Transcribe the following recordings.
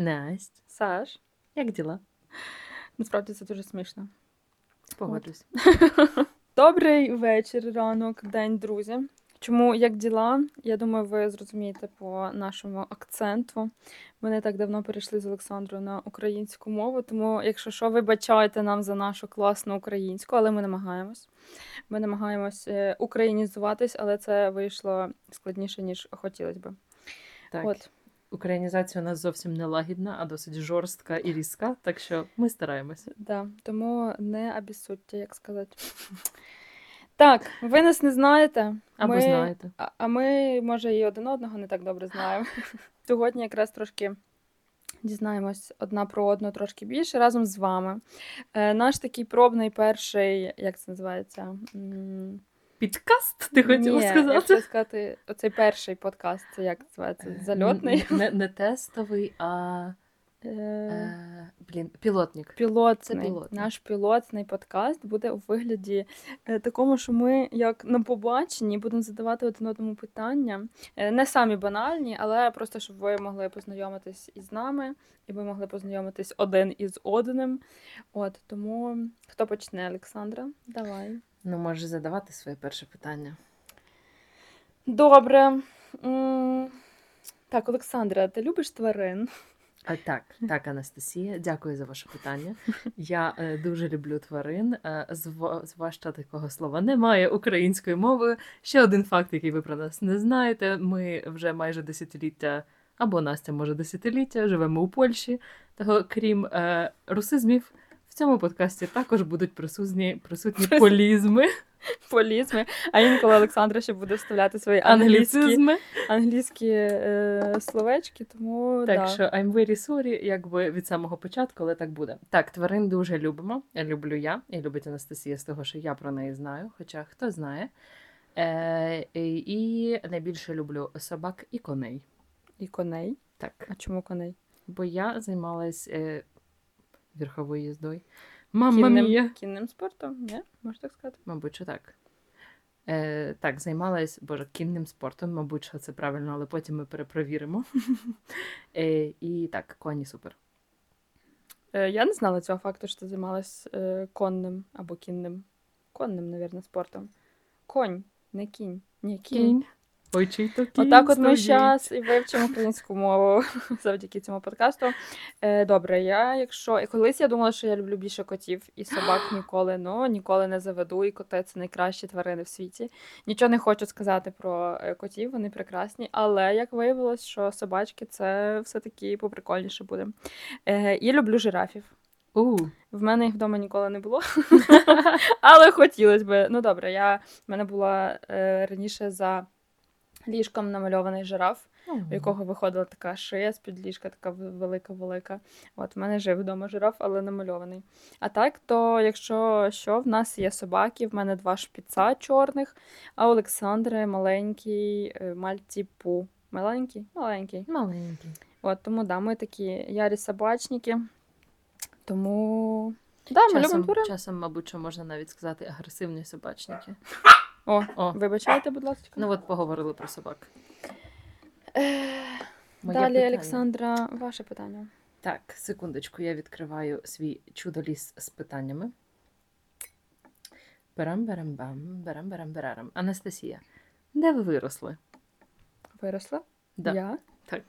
Настя, Саш, як діла? насправді це дуже смішно. Погоджусь. Добрий вечір, ранок, день, друзі. Чому як діла? Я думаю, ви зрозумієте по нашому акценту. Ми не так давно перейшли з Олександрою на українську мову, тому, якщо що, вибачайте нам за нашу класну українську, але ми намагаємось. Ми намагаємось е, українізуватись, але це вийшло складніше, ніж хотілося би. Так. От. Українізація у нас зовсім не лагідна, а досить жорстка і різка, так що ми стараємося. Да, тому не обіссудьте, як сказати. Так, ви нас не знаєте. Або ми... знаєте. А, а ми, може, і один одного не так добре знаємо. Сьогодні якраз трошки дізнаємось одна про одну трошки більше разом з вами. Е, наш такий пробний перший, як це називається? М, Підкаст, ти хотіла ні, сказати? Я хотіла сказати, оцей перший подкаст, це як називається? Зальотний. Не, не тестовий, а Е, е, блін, пілотник. Пілотний. Це пілотний. Наш пілотний подкаст буде у вигляді е, такому, що ми, як на побаченні, будемо задавати один одному питання. Е, Не самі банальні, але просто щоб ви могли познайомитись із нами, і ви могли познайомитись один із одним. От тому хто почне, Олександра? Давай. Ну, можеш задавати своє перше питання. Добре. М, Так, Олександра, ти любиш тварин? А, так, так, Анастасія, дякую за ваше питання. Я е, дуже люблю тварин. Е, зва- зважте такого слова немає українською мовою. Ще один факт, який ви про нас не знаєте. Ми вже майже десятиліття, або Настя, може, десятиліття, живемо у Польщі. Того, крім е, русизмів, в цьому подкасті також будуть присутні, присутні полізми, Полізми. А інколи Олександра ще буде вставляти свої англійські, англійські е, словечки, тому Так да. що I'm very sorry, якби від самого початку, але так буде. Так, тварин дуже любимо. Люблю я, і любить Анастасія з того, що я про неї знаю, хоча хто знає. Е, і найбільше люблю собак і коней. І коней. Так, А чому коней? бо я займалась е, верховою їздою. Мамма Кінним, мія! кінним спортом? Ні? Можна так сказати? Мабуть, що так. Е, так, займалась боже, кінним спортом, мабуть, що це правильно, але потім ми перепровіримо. е, і так, коні супер. Е, я не знала цього факту, що ти займалась е, конним або кінним. Конним, навірно, спортом. Конь, не кінь. Ні, кінь. Кінь. Отак от ми зараз і вивчимо українську мову завдяки цьому подкасту. Е, добре, я якщо колись я думала, що я люблю більше котів і собак ніколи, ну ніколи не заведу, і коти це найкращі тварини в світі. Нічого не хочу сказати про е, котів, вони прекрасні, але як виявилось, що собачки це все-таки поприкольніше буде. Е, і люблю жирафів. У, В мене їх вдома ніколи не було, але хотілося б. Ну добре, я в мене була е, раніше за ліжком намальований жираф, у якого виходила така шия з-під ліжка, така велика-велика. От в мене жив вдома жираф, але намальований. А так, то якщо що, в нас є собаки, в мене два шпіца чорних, а у Олександри маленький е, мальтіпу. Маленький? Маленький. маленький. От тому да, ми такі ярі собачники. Тому. Да, ми любимо Часом, тварин. часом, мабуть, що можна навіть сказати агресивні собачники. О, О, вибачайте, будь ласка. ну от поговорили про собак. Е, Моє Далі, питання. Олександра, ваше питання. Так, секундочку, я відкриваю свій чудоліс з питаннями. Берам-берам-бам, берам-берам-берарам. Анастасія, де ви виросли? Виросла? Да. Я Так.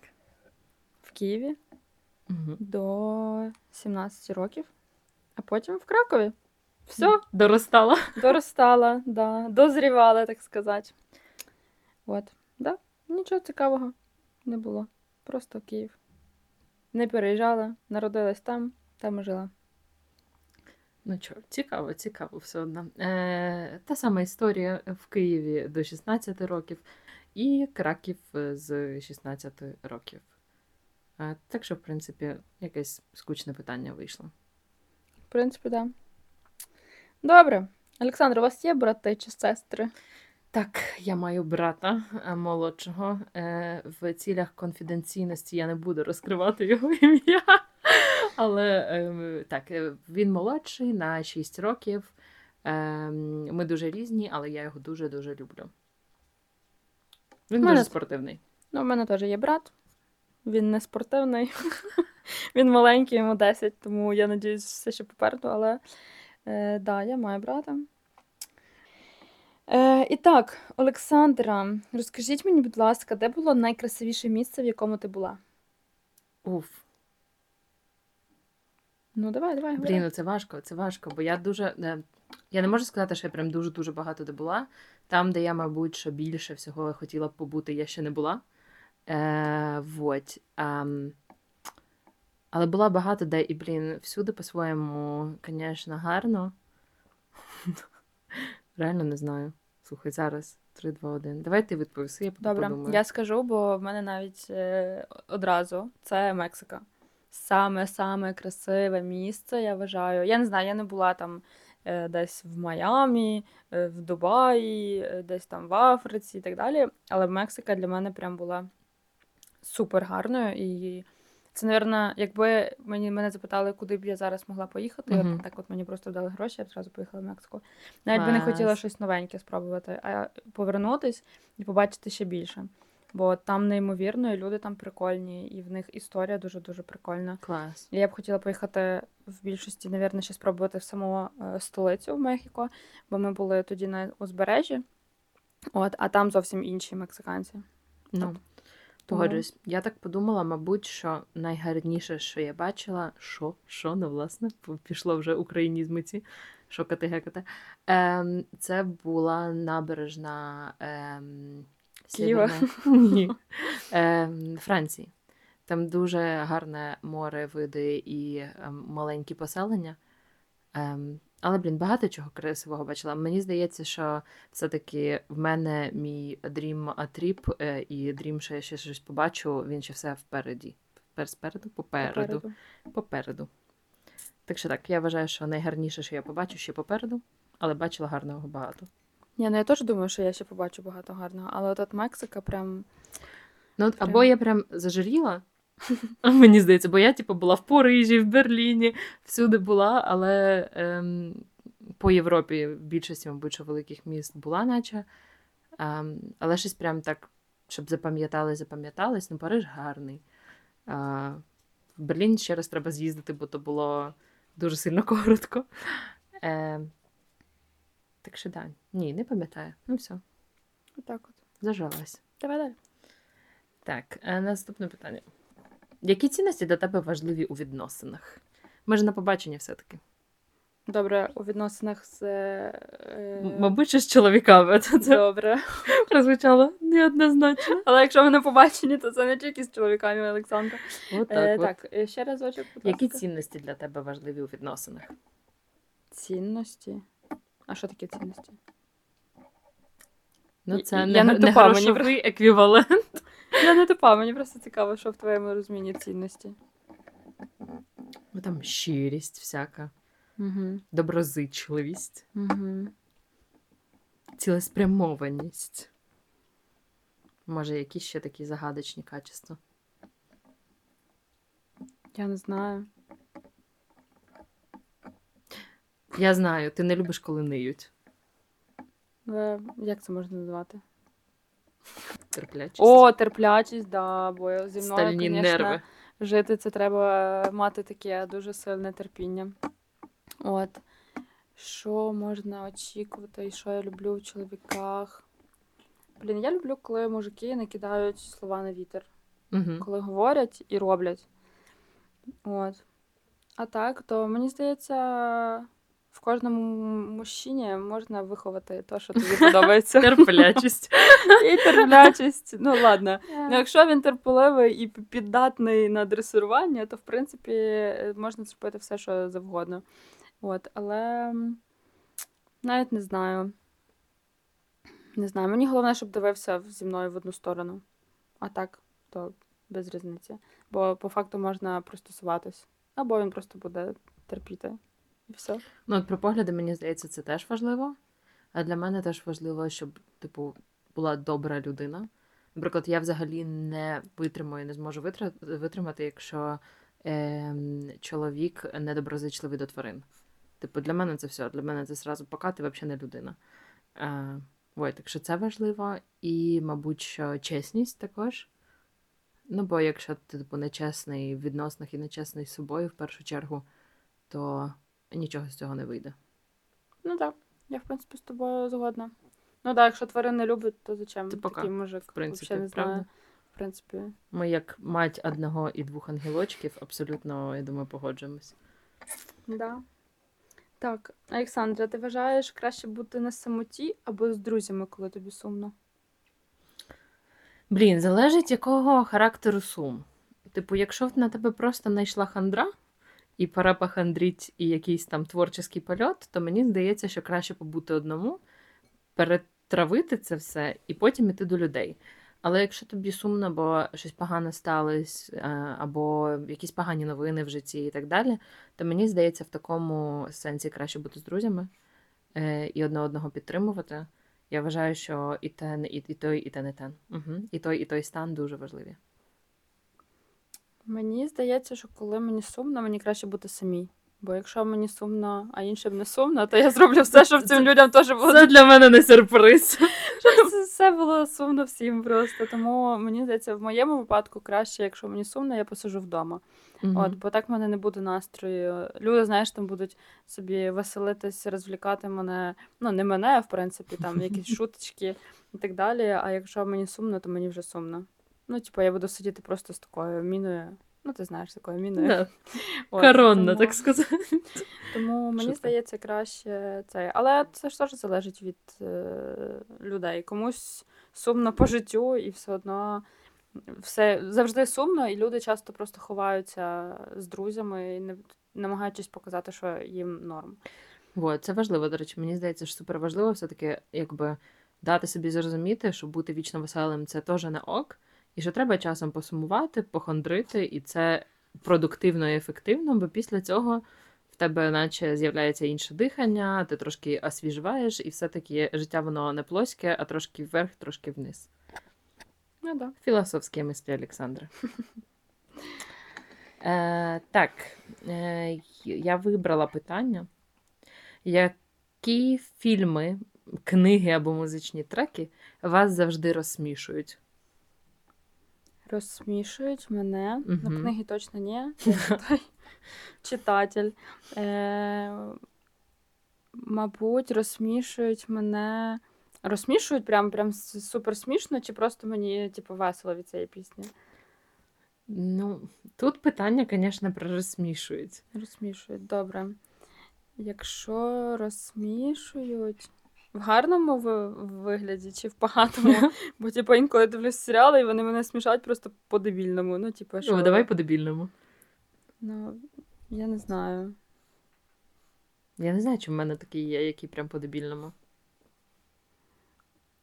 в Києві Угу. до 17 років, а потім в Кракові. Все, Доростала. доростала, да, дозрівала, так сказати. От, да, нічого цікавого не було. Просто Київ. Не переїжджала, народилась там, там і жила. Ну що, цікаво, цікаво все одно. Е, та сама історія в Києві до 16 років і Краків е, з 16 років. Е, так що, в принципі, якесь скучне питання вийшло. В принципі, так. Да. Добре. Олександр, у вас є брати чи сестри? Так, я маю брата е, молодшого. Е, в цілях конфіденційності я не буду розкривати його ім'я. Але е, так, е, він молодший на 6 років. Е, ми дуже різні, але я його дуже-дуже люблю. Він Мене дуже спортивний. Ну, у мене теж є брат. Він не спортивний. Він маленький, йому 10, тому я надіюсь, все ще попереду, але е, да, я маю брата. Е, і так, Олександра, розкажіть мені, будь ласка, де було найкрасивіше місце, в якому ти була? Уф. Ну, давай, давай. говори. Блін, ну це важко, це важко, бо я дуже. е, Я не можу сказати, що я прям дуже-дуже багато де була. Там, де я, мабуть, що більше всього хотіла б побути, я ще не була. Е, вот. ам, але була багато де, і, блін, всюди по-своєму, звісно, гарно. Реально не знаю. Слухай, зараз 3, 2, 1. Давай ти відповіси, я Добре, подумаю. я скажу, бо в мене навіть е, одразу це Мексика. Саме-саме красиве місце, я вважаю. Я не знаю, я не була там е, десь в Майамі, е, в Дубаї, е, десь там в Африці і так далі. Але Мексика для мене прям була супер гарною. І це, напевно, якби мені мене запитали, куди б я зараз могла поїхати, от так от мені просто дали гроші, я б зразу поїхала в Мексику. Навіть би не хотіла щось новеньке спробувати, а повернутись і побачити ще більше. Бо там неймовірно, і люди там прикольні, і в них історія дуже-дуже прикольна. Клас. Я б хотіла поїхати в більшості, навірно, ще спробувати в саму е, столицю в Мехіко, бо ми були тоді на узбережжі, от, а там зовсім інші мексиканці. Ну, погоджуюсь. Я так подумала, мабуть, що найгарніше, що я бачила, що, що, ну, власне, пішло вже українізми ці, що кати гекати. Ем, це була набережна ем, Києва? Ні. Ем, Франції. Там дуже гарне море, види і ем, маленькі поселення. Ем, але, блін, багато чого красивого бачила. Мені здається, що все-таки в мене мій dream trip і dream, що я ще щось побачу, він ще все впереді. Впер- Спереду? Попереду. Попереду. Попереду. Так що так, я вважаю, що найгарніше, що я побачу, ще попереду, але бачила гарного багато. Ні, ну я теж думаю, що я ще побачу багато гарного, але от от Мексика прям. Ну, от Прям. або я прям зажиріла, мені здається, бо я, типу, була в Парижі, в Берліні, всюди була, але ем, по Європі в більшості, мабуть, що великих міст була, наче. Ем, але щось прям так, щоб запам'ятали, запам'яталось. Ну, Париж гарний. А, в Берлін ще раз треба з'їздити, бо то було дуже сильно коротко. Ем, так що да. Ні, не пам'ятаю. Ну все, Отак от. зажалась. Давай далі. Так, е, наступне питання. Які цінності для тебе важливі у відносинах? Ми ж на побаченні все-таки. Добре, у відносинах з. е, Мабуть, що з чоловіками. Це, це Добре. прозвучало неоднозначно. Але якщо ми не побачені, то це не тільки з чоловіками, Олександра. От Е, так, от. так, е, ще разочок, будь Які ласка. цінності для тебе важливі у відносинах? Цінності. А що таке цінності? Ну, Я- це я не, не не тупа, мені грошовий еквівалент. Я не тупа, мені просто цікаво, що в твоєму розумінні цінності. Ну, там щирість всяка, Угу. доброзичливість, Угу. цілеспрямованість. Може, якісь ще такі загадочні качества. Я не знаю. Я знаю, ти не любиш, коли ниють. Але як це можна назвати? Терплячість. О, терплячість, да, бо зі мною, Стальні конечно, нерви. жити це треба мати таке дуже сильне терпіння. От. Що можна очікувати, і що я люблю в чоловіках? Блін, я люблю, коли мужики не кидають слова на вітер. Угу. коли говорять і роблять. От. А так, то мені здається, в кожному мужчині можна виховати те, що тобі подобається. Терплячість. І терплячість. Ну ладно. Ну, якщо він терпеливий і піддатний на дресирування, то в принципі можна зробити все, що завгодно. От, але навіть не знаю. Не знаю. Мені головне, щоб дивився зі мною в одну сторону. А так, то без різниці. Бо по факту можна пристосуватись. Або він просто буде терпіти. Все. Ну, от про погляди, мені здається, це теж важливо. А для мене теж важливо, щоб, типу, була добра людина. Наприклад, я взагалі не витримаю, не зможу витримати, якщо ем, чоловік недоброзичливий до тварин. Типу, для мене це все. Для мене це зразу пока ти взагалі не людина. Е, ой, так що це важливо. І, мабуть, що чесність також. Ну, бо якщо ти типу, нечесний в відносинах і нечесний з собою в першу чергу, то нічого з цього не вийде. Ну так, я в принципі з тобою згодна. Ну так, якщо тварин не любить, то зачем Ти пока, такий мужик? в принципі, не правда? знаю. В принципі. Ми, як мать одного і двох ангелочків, абсолютно, я думаю, погоджуємось. Да. Так, Олександра, ти вважаєш краще бути на самоті або з друзями, коли тобі сумно? Блін, залежить якого характеру сум. Типу, якщо на тебе просто знайшла хандра, і пора похандріть, і якийсь там творчий польот, то мені здається, що краще побути одному, перетравити це все і потім іти до людей. Але якщо тобі сумно, бо щось погане сталося, е, або якісь погані новини в житті і так далі, то мені здається, в такому сенсі краще бути з друзями е, і одне одного підтримувати. Я вважаю, що і те, і, той, і те не те. І той, і той стан дуже важливі. Мені здається, що коли мені сумно, мені краще бути самій. Бо якщо мені сумно, а іншим не сумно, то я зроблю все, щоб цим людям теж було Це для мене не сюрприз. щоб це все було сумно всім просто. Тому мені здається, в моєму випадку краще, якщо мені сумно, я посижу вдома. От, бо так в мене не буде настрою. Люди, знаєш, там будуть собі веселитись, розвлікати мене. Ну, не мене, а в принципі, там якісь шуточки і так далі. А якщо мені сумно, то мені вже сумно. Ну, типу, я буду сидіти просто з такою міною. Ну, ти знаєш, такою міною. Да. От, Коронна, тому- так сказати. Тому мені Шутка. здається краще це. Але це ж теж залежить від е, людей. Комусь сумно по життю, і все одно все завжди сумно, і люди часто просто ховаються з друзями і не намагаючись показати, що їм норм. Вот, це важливо, до речі. Мені здається, що супер важливо все-таки, якби дати собі зрозуміти, що бути вічно веселим це теж не ок, і що треба часом посумувати, похондрити, і це продуктивно і ефективно, бо після цього в тебе наче з'являється інше дихання, ти трошки освіжаєш, і все-таки життя воно не плоське, а трошки вверх, трошки вниз. Ну да. Філософські мислі Олександра. Е, так, е, я вибрала питання. Які фільми, книги або музичні треки вас завжди розсмішують? Розсмішують мене. Ну, книги точно ні. Я читай- читатель. Е, мабуть, розсмішують мене. Розсмішують прям, прям супер смішно, чи просто мені, типу, весело від цієї пісні? Ну, тут питання, звісно, про розсмішують. Розсмішують, добре. Якщо розсмішують. В гарному вигляді чи в поганому? Бо, типу, інколи дивлюсь серіали, і вони мене смішають просто по-дебільному. Ну, типу, що... О, давай по-дебільному. Ну, я не знаю. Я не знаю, чи в мене такий є, який прям по-дебільному.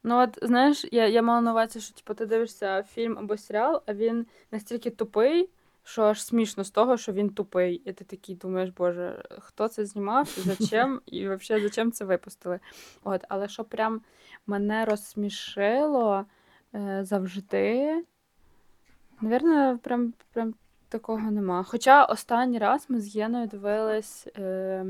Ну, от знаєш, я, я мала на увазі, що типу, ти дивишся фільм або серіал, а він настільки тупий, що аж смішно з того, що він тупий. І ти такий думаєш, боже, хто це знімав, зачем, і взагалі зачем це випустили. От, але що прям мене розсмішило е, завжди. Навірно, прям, прям такого нема. Хоча останній раз ми з Єною дивились е,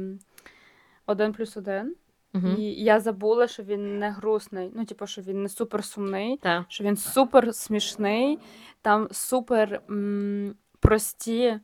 один плюс один. Угу. І я забула, що він не грустний. Ну, типу, що він не супер сумний, Так. що він супер смішний, там супер м, прості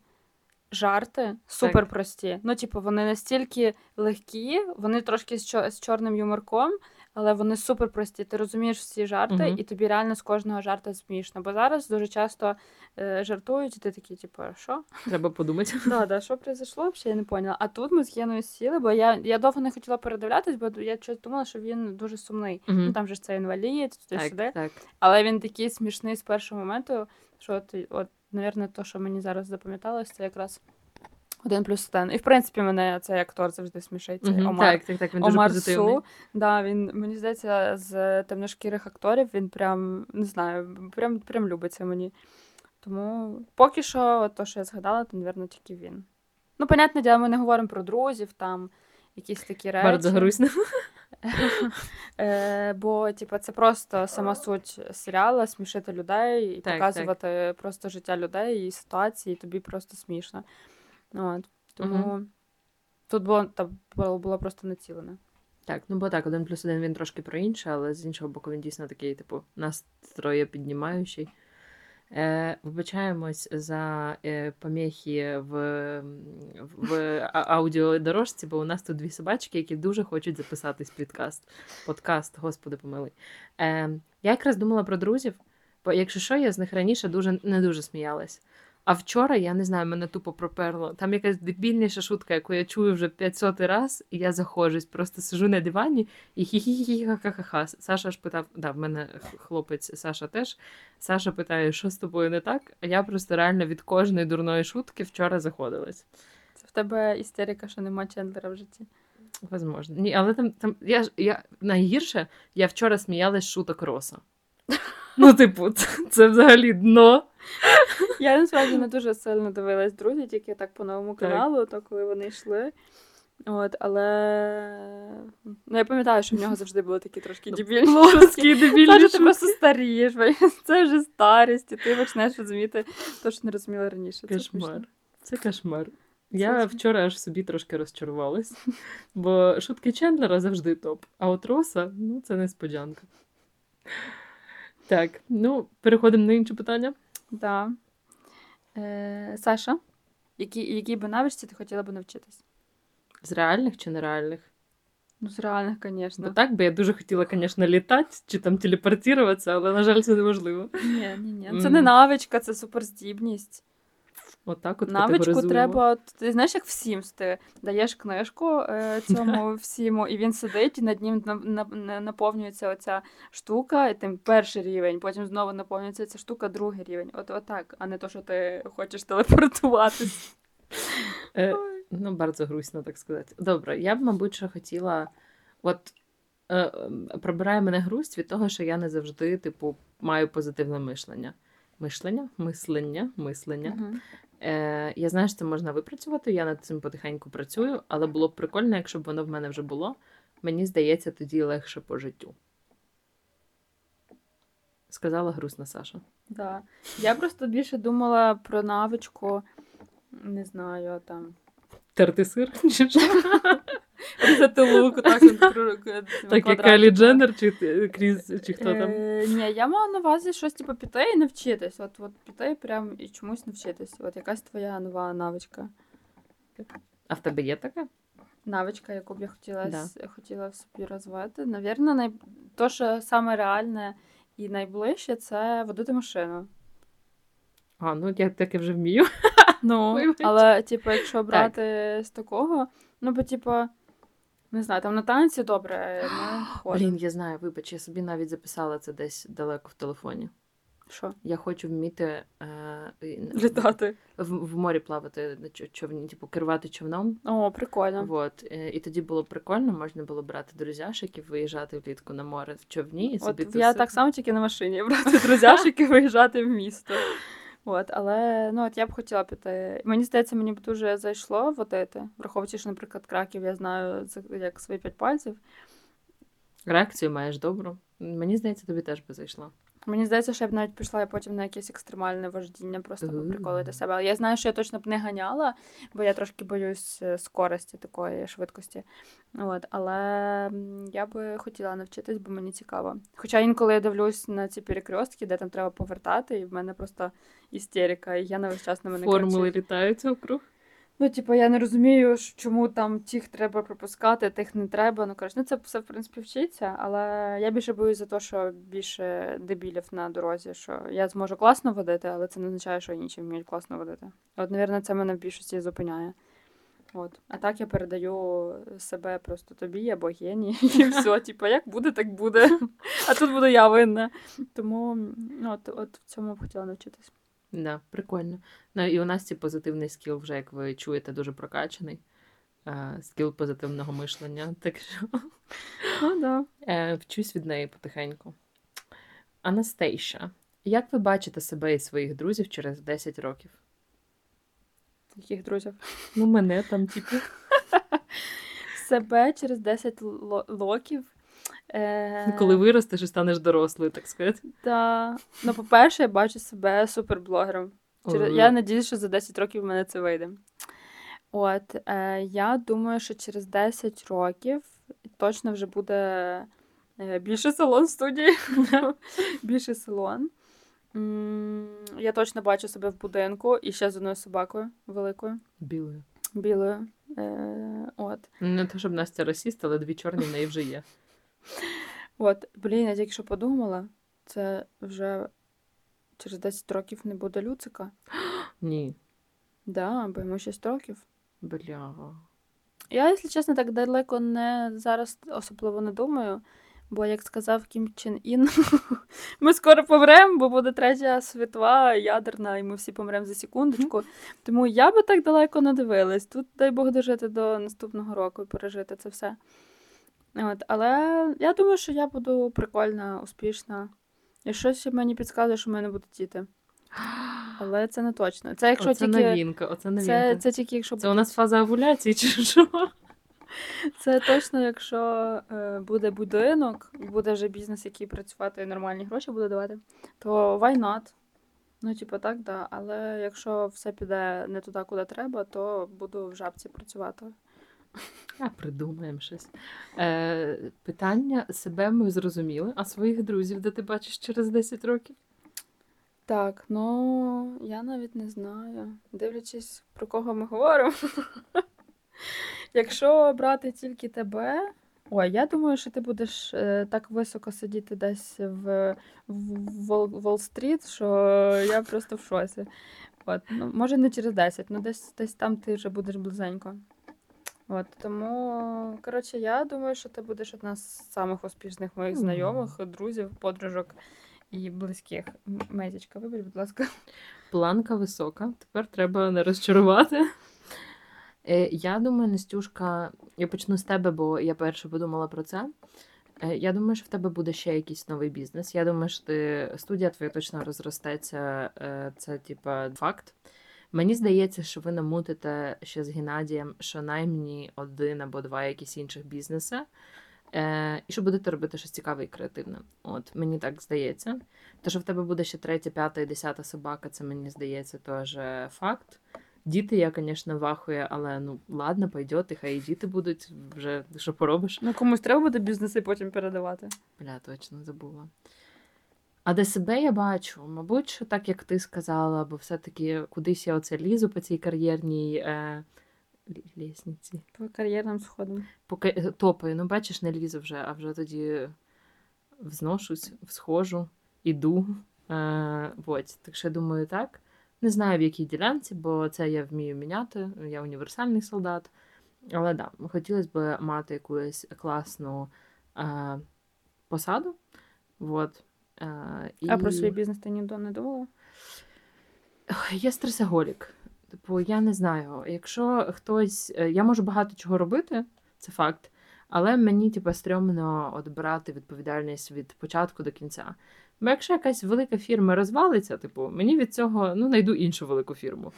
жарти, супер прості. Ну, типу, вони настільки легкі, вони трошки з, чо- з чорним юморком, але вони супер прості. Ти розумієш всі жарти, Мгм. і тобі реально з кожного жарта смішно. Бо зараз дуже часто е, жартують, і ти такий, типу, що? Треба подумати. Да, да, що произошло, взагалі я не поняла. А тут ми з Єною сіли, бо я, я довго не хотіла передивлятись, бо я щось думала, що він дуже сумний. Ну Мгм. там же ж це інвалід, туди Так, сюди. так. Але він такий смішний з першого моменту, що от, от навірно, то, що мені зараз запам'яталось, це якраз один плюс один. І в принципі, мене цей актор завжди смішить. Цей Мгм. Омар. Так, так, так, він дуже Омар позитивний. Су, да, він, мені здається, з темношкірих акторів він прям, не знаю, прям, прям любиться мені. Тому поки що, от то, що я згадала, то, мабуть, тільки він. Ну, понятне діло, ми не говоримо про друзів, там якісь такі речі. Bardzo грустно. Е, бо, типу, це просто сама суть серіалу смішити людей і Так, показувати просто життя людей і ситуації, і тобі просто смішно. От. Тому тут було, та, було, було просто націлене. Так, ну бо так, один плюс один він трошки про інше, але з іншого боку, він дійсно такий, типу, настрої піднімаючий. Е, вибачаємось за е, поміхи в, в аудіодорожці, бо у нас тут дві собачки, які дуже хочуть записатись підкаст. Подкаст, господи помилуй. Е, я якраз думала про друзів, бо якщо що, я з них раніше дуже не дуже сміялась. А вчора, я не знаю, мене тупо проперло. Там якась дебільніша шутка, яку я чую вже 500 раз, і я заходжусь, просто сижу на дивані і хі-хі-хі-ха-ха-ха. Саша ж питав, да, в мене хлопець Саша теж. Саша питає, що з тобою не так? А я просто реально від кожної дурної шутки вчора заходилась. Це в тебе істерика, що нема Чендлера в житті. Возможно. Ні, але там, там я ж я найгірше, я вчора сміялась шуток Роса. Ну, типу, це, це взагалі дно. Я насправді не дуже сильно дивилась друзі, тільки так по новому каналу, то коли вони йшли. От, але ну, я пам'ятаю, що в нього завжди були такі трошки дебільні шутки. Дебільні Саша, ти просто старієш, це вже старість, і ти почнеш розуміти те, що не розуміла раніше. Це Кошмар. Це кошмар. Я Це- вчора аж собі трошки розчарувалась, бо шутки Чендлера завжди топ. А от Роса, ну, це несподянка. Так, ну, переходимо на інше питання. Да. Е, Саша, які, якій би навичці ти хотіла б навчитись? З реальних чи нереальних? Ну, з реальних, Бо звісно. так би я дуже хотіла, звісно, літати чи там телепортуватися, але, на жаль, це неможливо. Ні, ні, ні. Це не навичка, це суперздібність. Отак от Навичку треба, ти знаєш, як в Sims, ти даєш книжку е, цьому всіму, і він сидить, і над ним на, на, на- наповнюється оця штука, і тим перший рівень, потім знову наповнюється ця штука, другий рівень. От отак, а не то, що ти хочеш телепортуватись. Е, ну, bardzo грустно, так сказати. Добре, я б, мабуть, що хотіла. От е, пробирає мене грусть від того, що я не завжди, типу, маю позитивне мишлення. Мишлення? Мислення, мислення. Мгм. Е, я знаю, що це можна випрацювати, я над цим потихеньку працюю, але було б прикольно, якщо б воно в мене вже було. Мені здається, тоді легше по життю. Сказала грустна Саша. Да. Я просто більше думала про навичку, не знаю, там. Терти сир? Різати лук, так, Так як квадратиками. Дженнер, чи Кріс, чи хто там? Е, ні, я мала на увазі щось типу піти і навчитись. От, от піти прям і чомусь навчитись. От якась твоя нова навичка. А в тебе є таке? Навичка, яку б я хотіла, Да. с- хотіла в собі розвити. Навірно, най... то, що саме реальне і найближче, це водити машину. А, ну я таке вже вмію. Ну, але, типу, якщо брати з такого, ну, бо, типу, не знаю, там на танці добре, ходимо. Блін, я знаю, вибач, я собі навіть записала це десь далеко в телефоні. Що? Я хочу вміти е, Літати. в, в морі плавати на чо- човні, типу керувати човном. О, прикольно. Вот. е, І тоді було прикольно, можна було брати друзяшиків, виїжджати влітку на море в човні і собі От я тусити. так само тільки на машині брати друзяшики, виїжджати в місто. От, але ну от я б хотіла піти. Мені здається, мені б дуже зайшло водити, враховуючи, що, наприклад, краків я знаю як свої п'ять пальців. Реакцію маєш добру. Мені здається, тобі теж би зайшло. Мені здається, що я б навіть пішла потім на якесь екстремальне вождіння, просто Мгм. приколу себе. Але я знаю, що я точно б не ганяла, бо я трошки боюсь е, скорості такої швидкості. От, але я би хотіла навчитись, бо мені цікаво. Хоча інколи я дивлюсь на ці перекрестки, де там треба повертати, і в мене просто істерика, і я на весь час на мене Формули кричить. літають округ. Ну, типу, я не розумію, чому там тих треба пропускати, тих не треба. Ну, коротше, ну це все, в принципі, вчиться, але я більше боюсь за те, що більше дебілів на дорозі, що я зможу класно водити, але це не означає, що інші вміють класно водити. От, мабуть, це мене в більшості зупиняє. От. А так я передаю себе просто тобі або гені, і все, типу, як буде, так буде. А тут буду я винна. Тому ну, от, от в цьому б хотіла навчитись. Да, прикольно. Ну і у нас ці позитивний скіл, вже як ви чуєте, дуже прокачаний. Е, Скіл позитивного мишлення. Так що Ну, да. е, вчусь від неї потихеньку. Анастейша, як ви бачите себе і своїх друзів через 10 років? Яких друзів? Ну, мене там, типу. себе через 10 ло- років. Е, Коли виростеш і станеш дорослою, так сказати. та... Ну, по-перше, я бачу себе суперблогером. Через... Я надіюсь, що за 10 років в мене це вийде. От, е, я думаю, що через 10 років точно вже буде е, більше салон студії. більше салон. Я точно бачу себе в будинку і ще з одною собакою великою, Білою. білою. Е, от. Не те, щоб Настя расіст, але дві чорні в неї вже є. От, блін, я тільки що подумала, це вже через 10 років не буде Люцика. Ні. Да, бо йому 6 років. Бляга. Я, якщо чесно, так далеко не зараз особливо не думаю. Бо, як сказав Кім Чен Ін, ми скоро помремо, бо буде третя світова ядерна, і ми всі помремо за секундочку. Тому я би так далеко не дивилась. Тут дай Бог дожити до наступного року і пережити це все. От, але я думаю, що я буду прикольна, успішна. І щось мені підказує, що в мене будуть діти. Але це не точно. Це якщо оце тільки. новинка, оце новинка. Це, Це, це тільки якщо у нас фаза овуляції чи що? Це точно, якщо е, буде будинок, буде вже бізнес, який працювати і нормальні гроші буде давати, то why not? Ну, типу, так, да. Але якщо все піде не туди, куди треба, то буду в жабці працювати. А, придумаємо щось. Е, питання себе ми зрозуміли, а своїх друзів, де ти бачиш через 10 років? Так, ну я навіть не знаю. Дивлячись, про кого ми говоримо. Якщо брати тільки тебе. Ой, я думаю, що ти будеш е, так високо сидіти десь в, Волл-стріт, що я просто в шоці. От, ну, може не через 10, ну десь, десь там ти вже будеш близенько. От, тому, коротше, я думаю, що ти будеш одна з самих успішних моїх знайомих, друзів, подружок і близьких. Мезічка, вибач, будь ласка. Планка висока, тепер треба не розчарувати. Е, я думаю, Настюшка, я почну з тебе, бо я перше подумала про це. Е, я думаю, що в тебе буде ще якийсь новий бізнес. Я думаю, що ти студія твоя точно розростеться. Е, це, типа, факт. Мені здається, що ви намутите ще з Геннадієм щонаймні один або два якісь інших бізнеси. Е, і що будете робити щось цікаве і креативне. От мені так здається. Те, що в тебе буде ще третя, п'ята і десята собака, це мені здається теж факт. Діти, я, звісно, вахує, але ну ладно, пойдет, і хай і діти будуть вже що поробиш. Ну, комусь треба буде бізнеси потім передавати. Бля, точно забула. А де себе я бачу, мабуть, що так, як ти сказала, бо все-таки кудись я оце лізу по цій кар'єрній е, лісниці. По кар'єрним сходам. Поки е, топаю, ну бачиш, не лізу вже, а вже тоді взношусь, всхожу, іду. Е, от. Так що я думаю, так. Не знаю, в якій ділянці, бо це я вмію міняти, я універсальний солдат. Але да, хотілося б мати якусь класну е, посаду. Вот. Е, і... А про свій бізнес ти ні до не думала? Я стресоголік. Типу, я не знаю. Якщо хтось. е, Я можу багато чого робити, це факт. Але мені, типу, стрьомно от брати відповідальність від початку до кінця. Бо якщо якась велика фірма розвалиться, типу, мені від цього ну, знайду іншу велику фірму.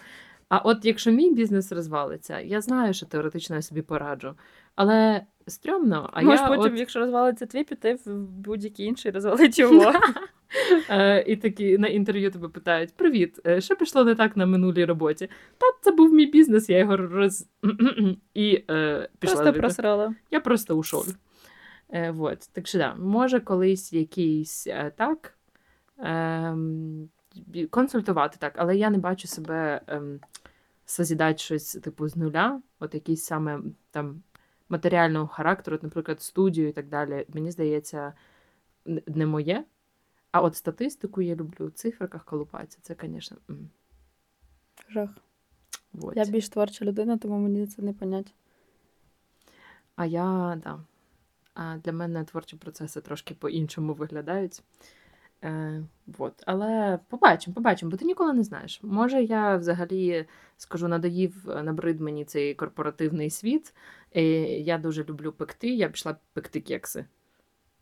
А от якщо мій бізнес розвалиться, я знаю, що теоретично я собі пораджу. Але стрьомно, а Можеш я потім, от, якщо розвалиться твій, піти в будь-який інший розвалить його. Е, і такі на інтерв'ю тебе питають: Привіт, е, що пішло не так на минулій роботі? Та це був мій бізнес, я його роз і е, пішла. Просто просрала. Я просто ушов. Е, вот. Так що да, може колись якийсь е, так ем, консультувати так, але я не бачу себе ем, созідати щось типу з нуля, от якийсь саме там матеріального характеру, от, наприклад, студію і так далі. Мені здається, не моє. А от статистику я люблю, в цифрах колупатися, це, звісно. Жах. Вот. Я більш творча людина, тому мені це не понять. А я, да. А для мене творчі процеси трошки по-іншому виглядають. Е, вот. Але побачимо, побачимо, бо ти ніколи не знаєш. Може, я взагалі скажу, надоїв е, набрид мені цей корпоративний світ. І я дуже люблю пекти. Я пішла пекти кекси.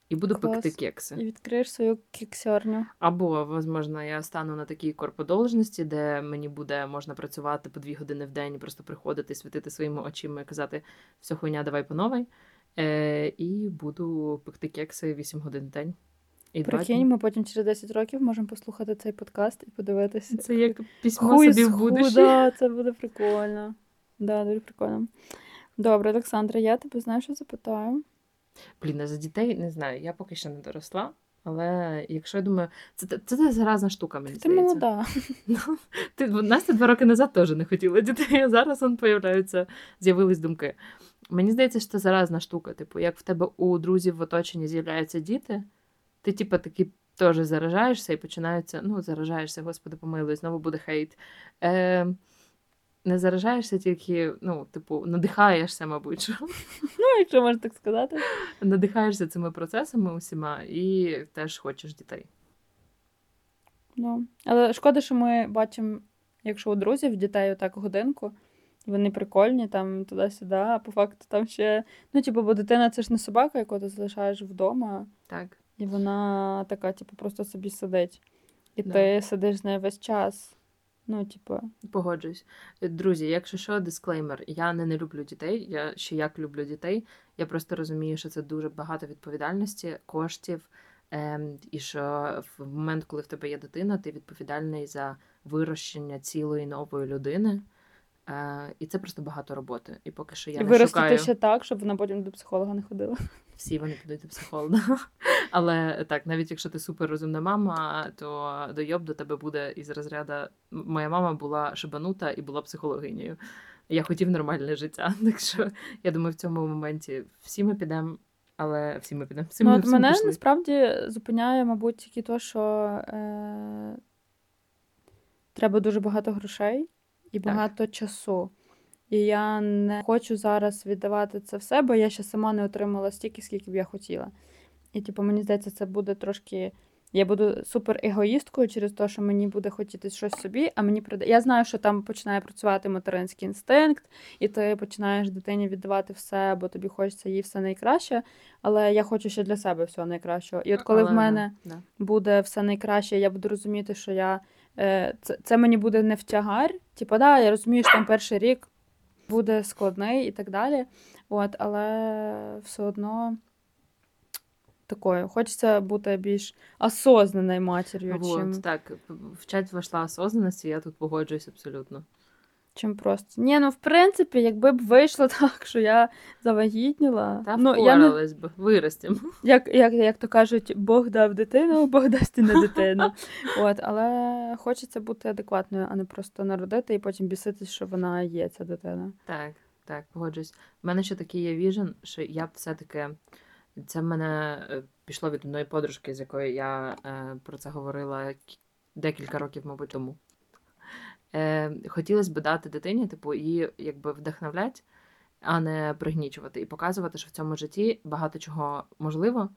І буду Клас. пекти кекси. І відкриєш свою кіксерню. Або, можливо, я стану на такій корподолжності, де мені буде можна працювати по дві години в день, і просто приходити, світити своїми очима і казати все хуйня, давай по новій. Е, і буду пекти кекси 8 годин в день. І Прикинь, дні. ми потім через 10 років можемо послухати цей подкаст і подивитися. Це як письмо Хуй собі в будущее. це буде прикольно. Да, дуже прикольно. Добре, Олександра, я тебе знаю, що запитаю. Блін, а за дітей не знаю. Я поки що не доросла. Але якщо я думаю, це, це, це заразна штука, мені Ти здається. молода. Ну, ти, Настя два роки назад теж не хотіла дітей, а зараз он появляються, з'явились думки. Мені здається, що це заразна штука. Типу, як в тебе у друзів в оточенні з'являються діти, ти, типу, таки теж заражаєшся і починаються, ну, заражаєшся, господи, помилуй, знову буде хейт. Е, не заражаєшся тільки, ну, типу, надихаєшся, мабуть. Ну, якщо можна так сказати. Надихаєшся цими процесами усіма і теж хочеш дітей. Ну, але шкода, що ми бачимо, якщо у друзів дітей отак годинку, вони прикольні, там туди-сюди, а по факту там ще. Ну, типу, бо дитина це ж не собака, яку ти залишаєш вдома, Так. І вона така, типу, просто собі сидить. І Да. ти сидиш з нею весь час. Ну, типу, Погоджуюсь. Е, Друзі, якщо що, дисклеймер, я не, не люблю дітей, я ще як люблю дітей. Я просто розумію, що це дуже багато відповідальності, коштів, ем, і що в момент, коли в тебе є дитина, ти відповідальний за вирощення цілої нової людини. Е, і це просто багато роботи. І поки що я і не виростити шукаю. ще так, щоб вона потім до психолога не ходила. Всі вони підуть до психолога. Але так, навіть якщо ти суперрозумна мама, то дойоб до тебе буде із розряду. Моя мама була шибанута і була психологинею. Я хотів нормальне життя. Так що я думаю, в цьому моменті всі ми підемо, але всі ми підемо. Всі Ну, ми, от всі мене пішли. насправді зупиняє, мабуть, тільки то, що е, треба дуже багато грошей і багато часу. І я не хочу зараз віддавати це все, бо я ще сама не отримала стільки, скільки б я хотіла. І, типу, мені здається, це буде трошки. Я буду супер егоїсткою через те, що мені буде хотіти щось собі, а мені прида... Я знаю, що там починає працювати материнський інстинкт, і ти починаєш дитині віддавати все, бо тобі хочеться їй все найкраще. Але я хочу ще для себе всього найкращого. І от коли Але, в мене да. буде все найкраще, я буду розуміти, що я е, це, це мені буде не втягар. Типу, да, я розумію, що там перший рік буде складний і так далі. От, але все одно такою. Хочеться бути більш осознаною матір'ю, чим, так, вчать вийшла осознаності, я тут погоджуюсь абсолютно. Чим просто. Ні, ну в принципі, якби б вийшло так, що я завагітніла. Та ну, я не, би, виростім. як, як, як то кажуть, Бог дав дитину, Бог дасть і на дитину. От, але хочеться бути адекватною, а не просто народити і потім біситись, що вона є, ця дитина. Так, так, погоджуюсь. У мене ще такий є віжен, що я б все-таки. Це в мене е, пішло від одної подружки, з якою я е, про це говорила декілька років, мабуть, тому. Е, хотілося б дати дитині, типу, її якби вдохновляти, а не пригнічувати, і показувати, що в цьому житті багато чого можливо,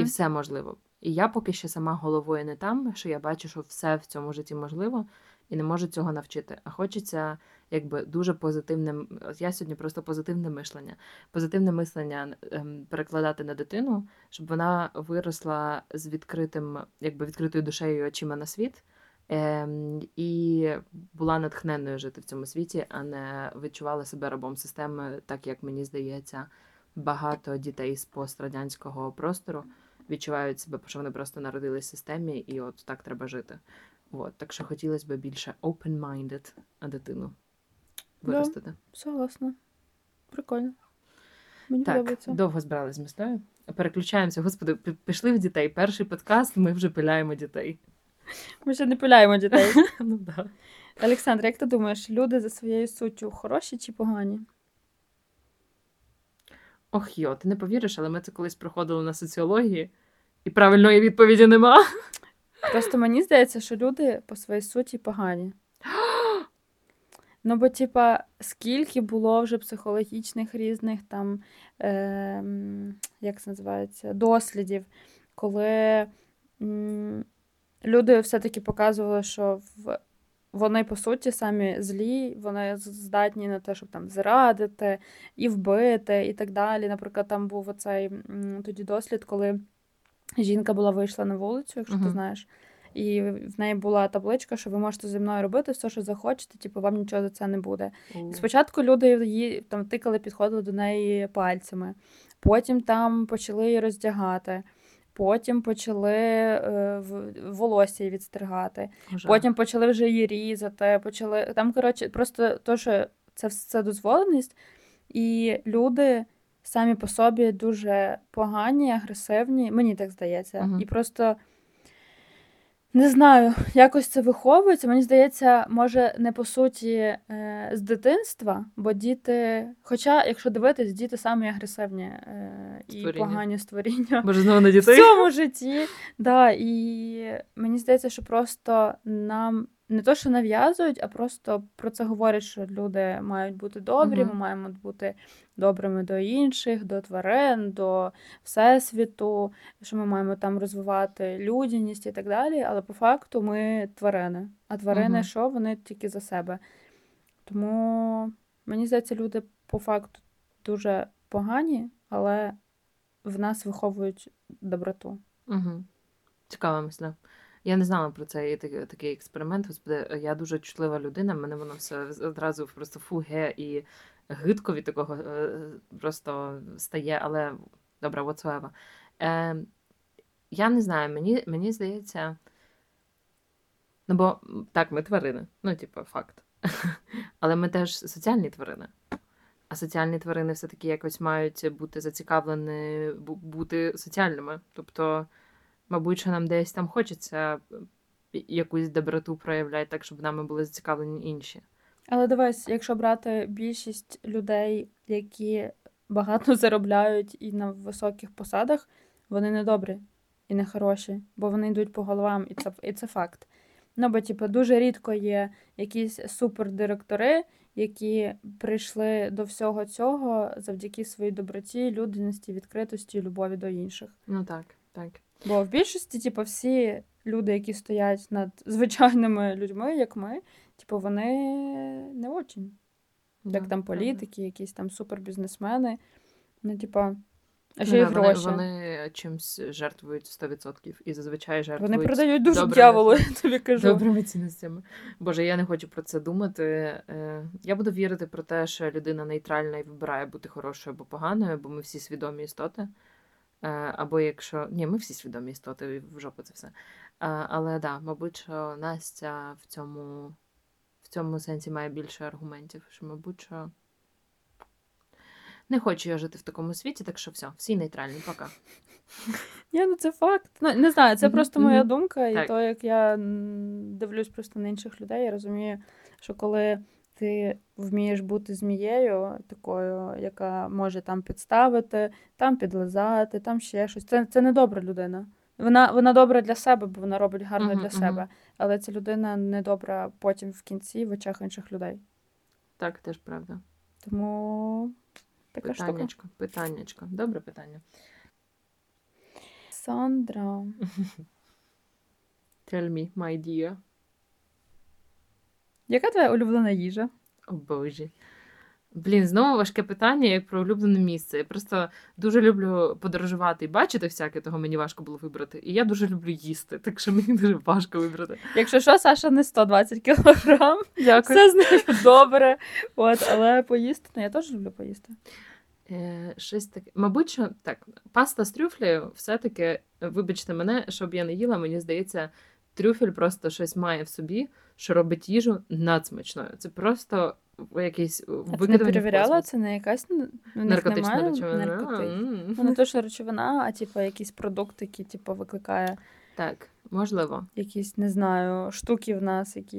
і все можливо. І я поки що сама головою не там, що я бачу, що все в цьому житті можливо, і не можу цього навчити. А хочеться якби дуже позитивним. От я сьогодні просто позитивне мишлення. Позитивне мислення ем, перекладати на дитину, щоб вона виросла з відкритим, якби відкритою душею і очима на світ. Ем, і була натхненною жити в цьому світі, а не відчувала себе рабом системи, так як мені здається, багато дітей з пострадянського простору відчувають себе, що вони просто народились в системі, і от так треба жити. От, так що хотілося б більше open-minded дитину Да. виростити. Согласна. Прикольно. Мені Так, подобається. довго збирались з містою. Переключаємося. Господи, пішли в дітей. Перший подкаст, ми вже пиляємо дітей. Ми ще не пиляємо дітей. ну, да. Олександр, як ти думаєш, люди за своєю суттю хороші чи погані? Ох йо, ти не повіриш, але ми це колись проходили на соціології, і правильної відповіді нема. Просто мені здається, що люди по своїй суті погані. Ну, бо, типа, скільки було вже психологічних різних там, е, як це називається, дослідів, коли м, люди все-таки показували, що в, вони по суті самі злі, вони здатні на те, щоб там зрадити і вбити, і так далі. Наприклад, там був оцей тоді дослід, коли жінка була вийшла на вулицю, якщо ти знаєш. І в неї була табличка, що ви можете зі мною робити все, що захочете, типу, вам нічого за це не буде. І спочатку люди її там тикали, підходили до неї пальцями, потім там почали її роздягати, потім почали е, волосся відстригати, Ужас. потім почали вже її різати, почали. Там, коротше, просто то, що це все дозволеність, і люди самі по собі дуже погані, агресивні. Мені так здається. угу. І просто не знаю, якось це виховується. Мені здається, може, не по суті е, з дитинства, бо діти, хоча, якщо дивитись, діти самі агресивні е, і Створіння. погані створіння Може, знову на в цьому житті. Да, і мені здається, що просто нам не то, що нав'язують, а просто про це говорять, що люди мають бути добрі, Мгм. ми маємо бути добрими до інших, до тварин, до всесвіту, що ми маємо там розвивати людяність і так далі. Але по факту ми тварини. А тварини, Мгм. що вони тільки за себе. Тому мені здається, люди по факту дуже погані, але в нас виховують доброту. Угу. Цікава мисля. Я не знала про цей такий, експеримент. Господи, я дуже чутлива людина, мене воно все одразу просто фуге і гидко від такого е, просто стає, але добре, whatsoever. Е, я не знаю, мені, мені здається. Ну, бо так, ми тварини, ну, типу, факт. Але ми теж соціальні тварини. А соціальні тварини все-таки якось мають бути зацікавлені бути соціальними. Тобто, мабуть, що нам десь там хочеться е, якусь доброту проявляти, так, щоб нами були зацікавлені інші. Але дивись, якщо брати більшість людей, які багато заробляють і на високих посадах, вони не добрі і не хороші, бо вони йдуть по головам, і це, і це факт. Ну, бо, типу, дуже рідко є якісь супердиректори, які прийшли до всього цього завдяки своїй доброті, людяності, відкритості, любові до інших. Ну так, так. Бо в більшості, типу, всі люди, які стоять над звичайними людьми, як ми, типу, вони не очень. Як Да, там політики, якісь там супербізнесмени. Ну, типа, а Ну ще й да, вони, гроші. Вони, вони чимсь жертвують 100% і зазвичай жертвують. Вони продають дуже добрими- дьяволу, я тобі кажу. Добрими цінностями. Боже, я не хочу про це думати. Е, Я буду вірити про те, що людина нейтральна і вибирає бути хорошою або поганою, бо ми всі свідомі істоти. Е, Або якщо. Ні, ми всі свідомі істоти, в жопу це все. Е, Але да, мабуть, що Настя в цьому, в цьому сенсі має більше аргументів, що, мабуть, що. Не хочу я жити в такому світі, так що все, всі нейтральні, пока. Ні, ну це факт. Ну, не знаю, це просто моя думка, і Так. то, як я дивлюсь просто на інших людей, я розумію, що коли ти вмієш бути змією, такою, яка може там підставити, там підлизати, там ще щось. Це, це не добра людина. Вона, вона добра для себе, бо вона робить гарно Мгм, для мгм. себе. Але ця людина не добра потім в кінці в очах інших людей. Так, теж правда. Тому така штука. Питаннячко, питаннячко. Добре питання. Сандра. Tell me, my dear. Яка твоя улюблена їжа? О боже. Блін, знову важке питання, як про улюблене місце. Я просто дуже люблю подорожувати і бачити всяке, того мені важко було вибрати. І я дуже люблю їсти, так що мені дуже важко вибрати. Якщо що, Саша не 120 кілограм. Дякую. Все з нею добре. От, але поїсти, ну я теж люблю поїсти. Е, щось таке. Мабуть, що так, паста з трюфлею, все-таки, вибачте мене, щоб я не їла, мені здається, трюфель просто щось має в собі, що робить їжу надсмачною. Це просто якийсь А ти не перевіряла, це не якась ну, них наркотична немає речовина. наркоти- Ну, не то, що речовина, а типу якийсь продукт, який типу, викликає Так, можливо. якісь, не знаю, штуки в нас, які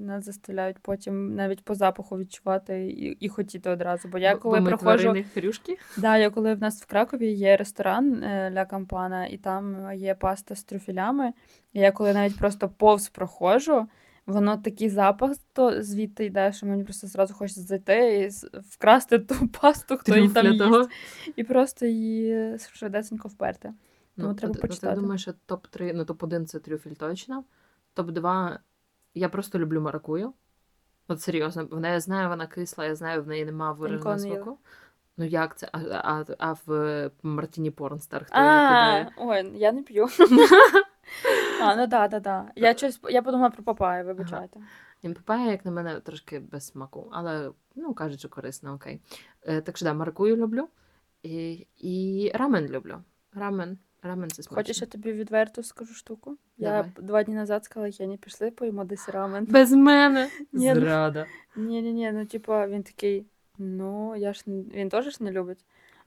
нас заставляють потім навіть по запаху відчувати і, і хотіти одразу. Бо я коли бо ми проходжу. хрюшки. Да, я коли в нас в Кракові є ресторан е, Ля Кампана, і там є паста з трюфелями. І я коли навіть просто повз проходжу, воно такий запах то звідти йде, що мені просто зразу хочеться зайти і вкрасти ту пасту, хто її там їсть, і просто її швидесенько вперти. Тому треба от- от почитати. Я думаю, що топ-3, ну топ-1 це трюфель точно. Топ-2 я просто люблю маракую. От серйозно, вона я знаю, вона кисла, я знаю, в неї ніколи вираженого смаку. Ну як це? А, а, а в Мартіні Порнстар хто її кидає? Ой, я не п'ю. А, ну да, да, да. Я щось я подумала про папаю, вибачайте. Ні, Папая, як на мене, трошки без смаку, але ну кажуть, що корисно, окей. Е, так що да, маракую люблю. І, і рамен люблю. Рамен. Рамен це смачно. Хочеш, я тобі відверто скажу штуку? Давай. Я два дні назад сказала, Єні, пішли поїмо десь рамен. Без мене. Ні, Зрада. Ні, ні, ні, ну типа він такий, ну я ж не- він теж ж не любить.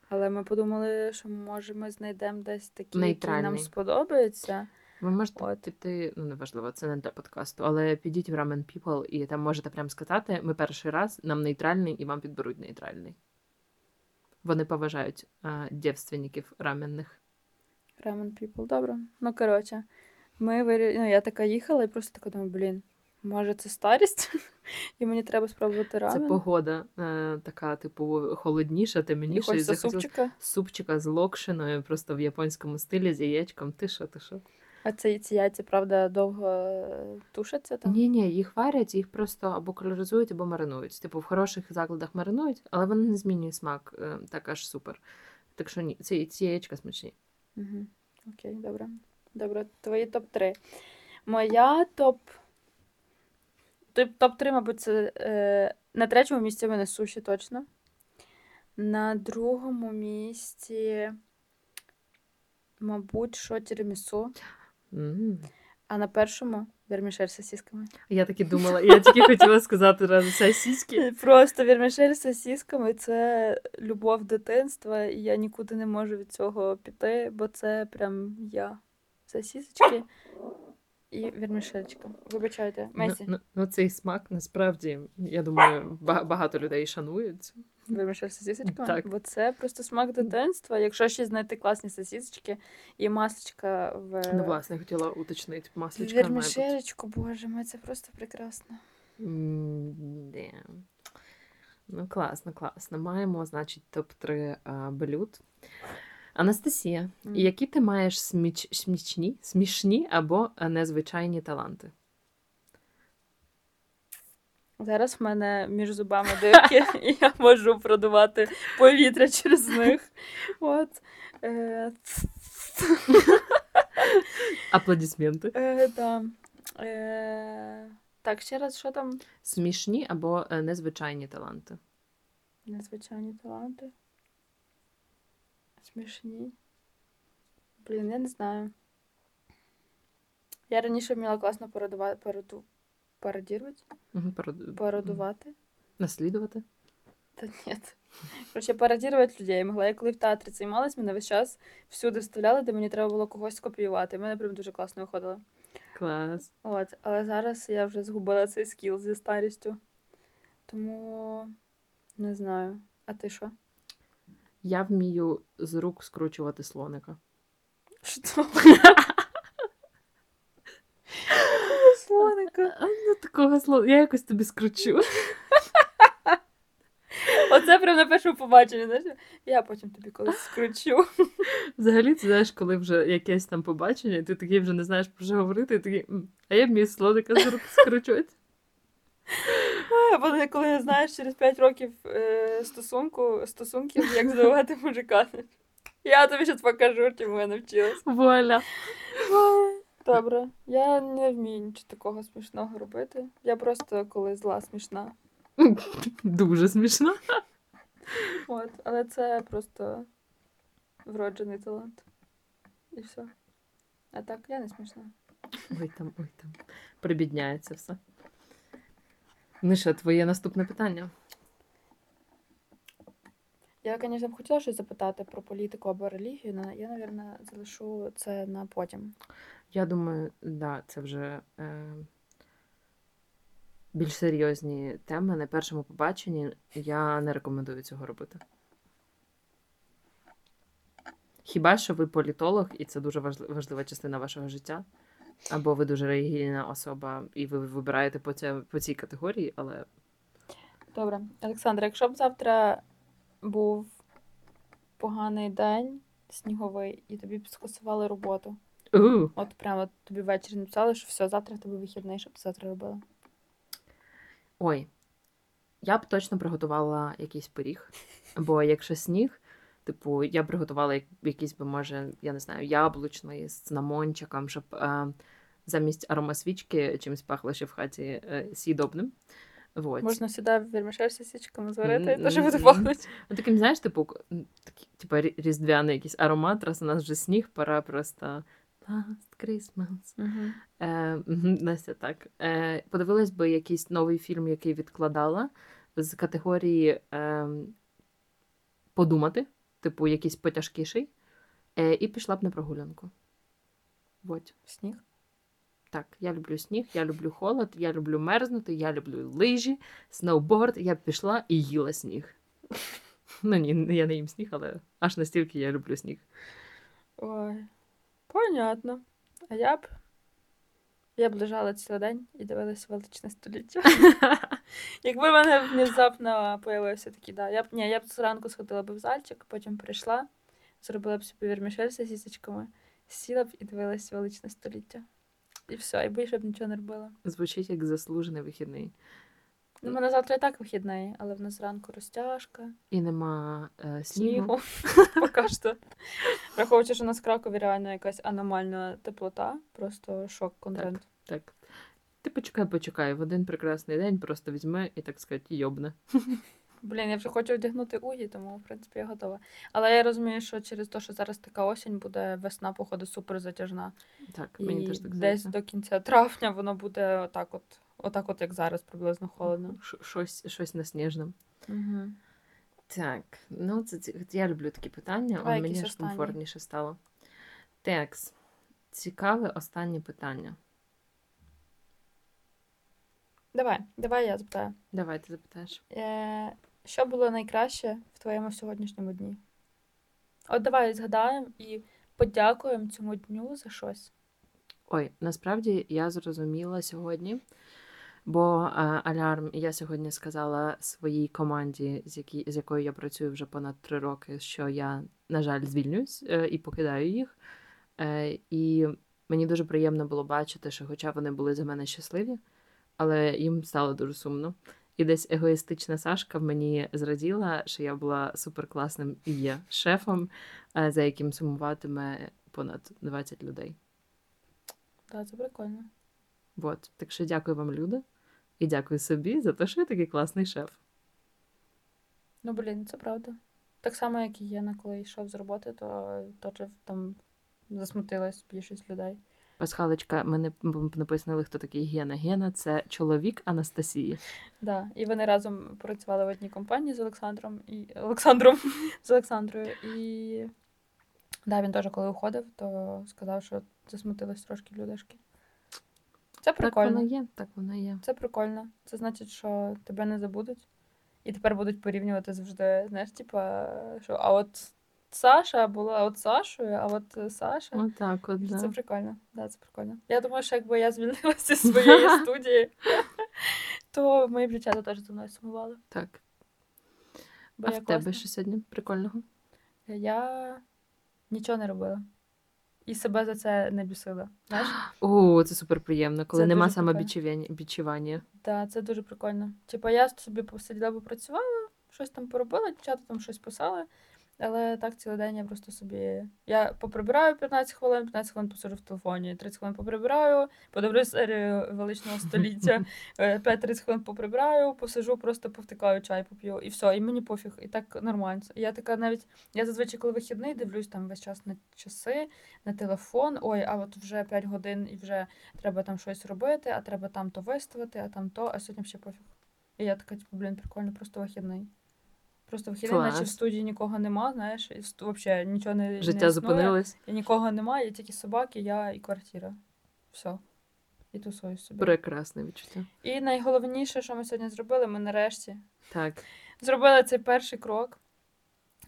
Але ми подумали, що може ми знайдемо десь такі, які нам сподобаються. Ви можете От. піти, ну неважливо, це не для подкасту, але підіть в Ramen People і там можете прям сказати: ми перший раз, нам нейтральний, і вам підберуть нейтральний. Вони поважають а, дівственників раменних. Ramen People, добре. Ну, коротше, ми вирі... ну, я така їхала і просто така думаю, блін, може це старість? і мені треба спробувати Це погода е, така, типу, холодніша, І темніша, і захотілося супчика. супчика з локшиною, просто в японському стилі з яєчком. Ти що, ти що? А ці, ці яйця, правда, довго е, тушаться там? Ні, ні, їх варять, їх просто або колоризують, або маринують. Типу, в хороших закладах маринують, але вони не змінюють смак е, так аж супер. Так що ні, ці, ці яєчка смачні. Угу. Окей, добре. Добре, твої топ-3. Моя топ. Топ- Топ-3, мабуть, це е, на третьому місці в мене суші точно. На другому місці, мабуть, що тірамісу. А на першому вермішель з сосісками. Я так і думала, я тільки хотіла сказати разом сосиски. Просто вермішель з сосісками це любов дитинства, і я нікуди не можу від цього піти, бо це прям я. Сосісочки і вермішельчика. Вибачайте, Ну, Месі. ну, ну, цей смак насправді, я думаю, ба- багато людей шанують. Вермішель з сосісочками. Так. Бо це просто смак дитинства. Якщо ще знайти класні сосісочки і масочка в Ну, власне, хотіла уточнити масличка. має бути. вермішелечку, боже мой, це просто прекрасно. М, де. Ну, класно, класно. Маємо, значить, топ-3 а, блюд. Анастасія, Мгм. які ти маєш сміч... смічні, смішні або незвичайні таланти? Зараз в мене між зубами дирки, і я можу продувати повітря через них. От. Е, Аплодисменти. е, да. е, так, ще раз, що там? Смішні або е, незвичайні таланти. Незвичайні таланти. Смішні. Блін, я не знаю. Я раніше вміла класно пародувати, пароду, пародірувати, Мгм, парод- пародувати. Наслідувати. Та ні. Короче, пародірувати людей. Могла я коли в театрі займалась, мене весь час всюди вставляли, де мені треба було когось скопіювати. У мене прям дуже класно виходило. Клас. От, але зараз я вже згубила цей скіл зі старістю. Тому не знаю. А ти що? Я вмію з рук скручувати слоника. Що? Слоника. А, ну, такого слоника. Я якось тобі скручу. Оце прям на першому побаченні. Знаєш? Я потім тобі колись скручу. Взагалі, ти знаєш, коли вже якесь там побачення, і ти такий вже не знаєш про що говорити, і такий, а я вмію слоника з рук скручувати. Або коли знаєш через 5 років е, стосунку, стосунків, як здавати мужика. Я тобі щось покажу, чому я навчилась. Вуаля. Добре, я не вмію нічого такого смішного робити. Я просто коли зла смішна. Дуже смішно. От, але це просто вроджений талант. І все. А так я не смішна. Ой там, ой там. Прибідняється все. Що, твоє наступне питання? Я, звісно, б хотіла щось запитати про політику або релігію, але я, мабуть, залишу це на потім. Я думаю, да, це вже е, більш серйозні теми. На першому побаченні я не рекомендую цього робити. Хіба що ви політолог, і це дуже важлива частина вашого життя, або ви дуже релігійна особа, і ви вибираєте по, ця, по цій категорії, але Добре, Олександра, якщо б завтра був поганий день, сніговий, і тобі б скасували роботу. у, От прямо тобі ввечері написали, що все, завтра в тебе вихідний, що б ти завтра робила. ой, я б точно приготувала якийсь пиріг. Бо якщо сніг, типу, я приготувала якийсь би, може, я не знаю, яблучний з цинамончиком, щоб е, замість аромасвічки чимось пахло ще в хаті е, сідобним. Вот. Можна сюди вермішель з сосічками зварити, і теж буде пахнути. Ну, таким, знаєш, типу, такий, типу різдвяний якийсь аромат, раз у нас вже сніг, пора просто Last Christmas. Е, Настя, так. Е, подивилась би якийсь новий фільм, який відкладала з категорії е, подумати. Типу, якийсь потяжкіший, е, і пішла б на прогулянку. Вот. Сніг. Так, я люблю сніг, я люблю холод, я люблю мерзнути, я люблю лижі, сноуборд. Я б пішла і їла сніг. Ну ні, я не їм сніг, але аж настільки я люблю сніг. Ой, понятно. А я б. Я б лежала цілий день і дивилася величне століття. Якби в мене внезапно появився такий, да. Я б ні, я б зранку сходила б в зальчик, потім прийшла, зробила б собі вірмішель з сісечками, сіла б і дивилась величне століття. І все, і більше б нічого не робила. Звучить як заслужений вихідний. Ну, в мене завтра і так вихідний, але в нас зранку розтяжка, І нема е, снігу. Поки що. Враховуючи, що у нас в Кракові реально якась аномальна теплота, просто шок контент. Так. Ти почекай, почекай. В один прекрасний день просто візьме і, так сказати, йобне. Блін, я вже хочу одягнути угі, тому в принципі я готова. Але я розумію, що через те, що зараз така осінь, буде весна, походу, супер затяжна. Так, І теж так десь до кінця травня воно буде отак, от, отак, от як зараз, приблизно холодно. Ш- Щось, щось насніжне. Угу. Так, ну це, ці- я люблю такі питання, Давай а мені якісь останні. комфортніше стало. Текс. Цікаве останнє питання. Давай, давай я запитаю. Давай ти запитаєш. Е, що було найкраще в твоєму сьогоднішньому дні? От давай згадаємо і подякуємо цьому дню за щось. Ой, насправді я зрозуміла сьогодні, бо е, алярм я сьогодні сказала своїй команді, з, які, з якою я працюю вже понад три роки, що я, на жаль, звільнюсь е, і покидаю їх. Е, і мені дуже приємно було бачити, що, хоча вони були за мене щасливі, але їм стало дуже сумно. І десь егоїстична Сашка мені зраділа, що я була суперкласним і є шефом, е, за яким сумуватиме понад 20 людей. Так, це прикольно. Вот. Так що дякую вам, люди, і дякую собі за те, що я такий класний шеф. Ну, блін, це правда. Так само, як і Єна, коли йшов з роботи, то теж там засмутилась більшість людей. Пасхалочка, мене не пояснили, хто такий Гена. Гена це чоловік Анастасії. Да. І вони разом працювали в одній компанії з Олександром і Олександром з Олександрою. І да, він теж, коли уходив, то сказав, що засмутились трошки людишки. Це Так прикольно. воно є, так воно є. Це прикольно. Це значить, що тебе не забудуть. І тепер будуть порівнювати завжди, знаєш, типа, що а от Саша була от Сашою, а от е, Саша. Отак, от, Це прикольно. Да, це прикольно. Я думаю, що якби я звільнилася зі своєї студії, то мої дівчата теж за мною сумували. так. Бо А в тебе що сьогодні прикольного? Я нічого не робила. І себе за це не бісила. Знаєш? О, це супер приємно, коли Це нема прикольно. самобічування. Так, це дуже прикольно. Типа я собі посиділа, попрацювала, щось там поробила, дівчата там щось писали. Але так цілий день я просто собі. Я поприбираю 15 хвилин, 15 хвилин посиджу в телефоні, 30 хвилин поприбираю, подивлюсь серію величного століття, е, 5-30 хвилин поприбираю, посижу, просто повтикаю чай, поп'ю, і все, і мені пофіг, і так нормально. Я така навіть, я зазвичай, коли вихідний, дивлюсь там весь час на часи, на телефон. Ой, а от вже 5 годин і вже треба там щось робити, а треба там то виставити, а там то, а сьогодні ще пофіг. І я така, типу, блін, прикольно, просто вихідний. Просто вихідний, наче в студії нікого нема, знаєш, і взагалі нічого не, не Життя існує, зупинилось. І нікого немає, є тільки собаки, я і квартира. Все. І тусую собі. Прекрасне відчуття. І найголовніше, що ми сьогодні зробили, ми нарешті Так. зробили цей перший крок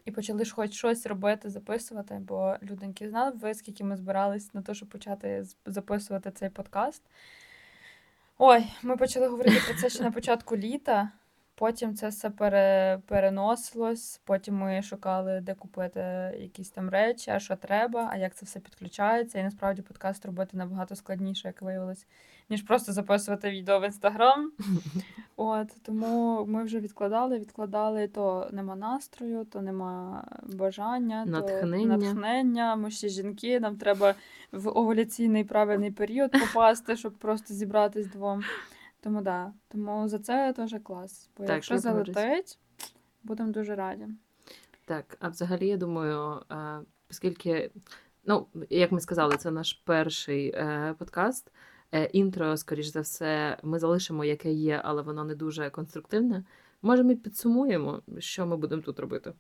і почали ж хоч щось робити, записувати, бо люденьки, знали б ви, скільки ми збирались на те, щоб почати записувати цей подкаст. Ой, ми почали говорити про це ще на початку літа. Потім це все пере, переносилось. Потім ми шукали, де купити якісь там речі, а що треба, а як це все підключається. І насправді подкаст робити набагато складніше, як виявилось, ніж просто записувати відео в інстаграм. От тому ми вже відкладали, відкладали, то нема настрою, то нема бажання, Натхнення. то натхнення. Ми ще жінки, нам треба в овуляційний правильний період попасти, щоб просто зібратись двом. Тому да. Тому за це теж клас. Бо Так, якщо залетить, будемо дуже раді. Так, а взагалі, я думаю, е, оскільки, ну, як ми сказали, це наш перший е, подкаст. Е, інтро, скоріш за все, ми залишимо, яке є, але воно не дуже конструктивне. Може, ми підсумуємо, що ми будемо тут робити.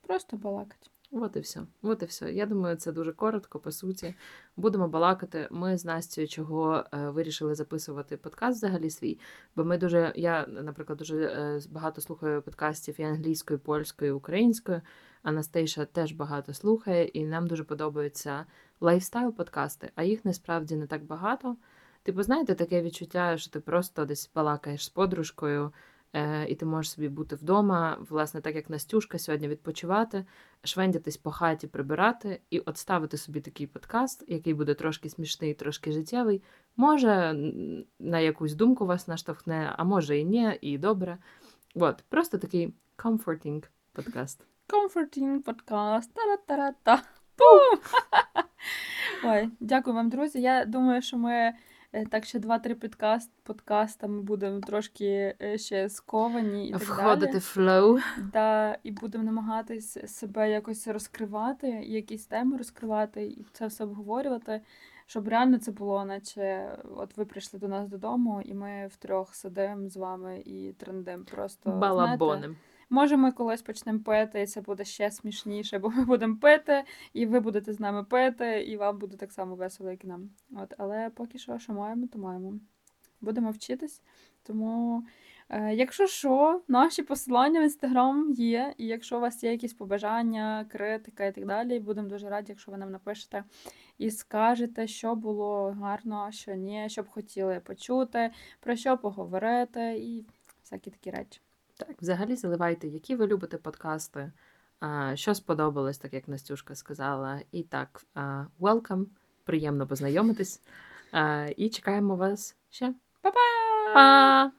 Просто балакать. От і все. От і все. Я думаю, це дуже коротко, по суті. Будемо балакати. Ми з Настю, чого е, вирішили записувати подкаст взагалі свій. Бо ми дуже, я, наприклад, дуже е, багато слухаю подкастів і англійською, і польською, і українською. Анастейша теж багато слухає, і нам дуже подобаються лайфстайл подкасти, а їх насправді не так багато. Типу, знаєте, таке відчуття, що ти просто десь балакаєш з подружкою, і ти можеш собі бути вдома, власне, так як Настюшка сьогодні відпочивати, швендятись по хаті, прибирати, і от ставити собі такий подкаст, який буде трошки смішний, трошки життєвий. Може, на якусь думку вас наштовхне, а може і ні, і добре. От, просто такий comforting подкаст. Comforting подкаст. Та-ра-та-ра-та. Ой, дякую вам, друзі. Я думаю, що ми е, так ще два-три підкаст, подкаста ми будемо трошки е, ще сковані і так Входити далі flow. Да, і будемо намагатись себе якось розкривати, якісь теми розкривати, і це все обговорювати, щоб реально це було, наче от ви прийшли до нас додому, і ми втрьох сидимо з вами і триндим. Просто знаєте, балабоним. Може, ми колись почнемо пити, і це буде ще смішніше, бо ми будемо пити, і ви будете з нами пити, і вам буде так само весело, як і нам. От, але поки що, що маємо, то маємо. Будемо вчитись. Тому, е, якщо що, наші посилання в інстаграм є. І якщо у вас є якісь побажання, критика і так далі, будемо дуже раді, якщо ви нам напишете і скажете, що було гарно, що ні, що б хотіли почути, про що поговорити, і всякі такі речі. Так, взагалі заливайте, які ви любите подкасти, що сподобалось, так як Настюшка сказала. І так, welcome, приємно познайомитись. І чекаємо вас ще. Па-па! Па!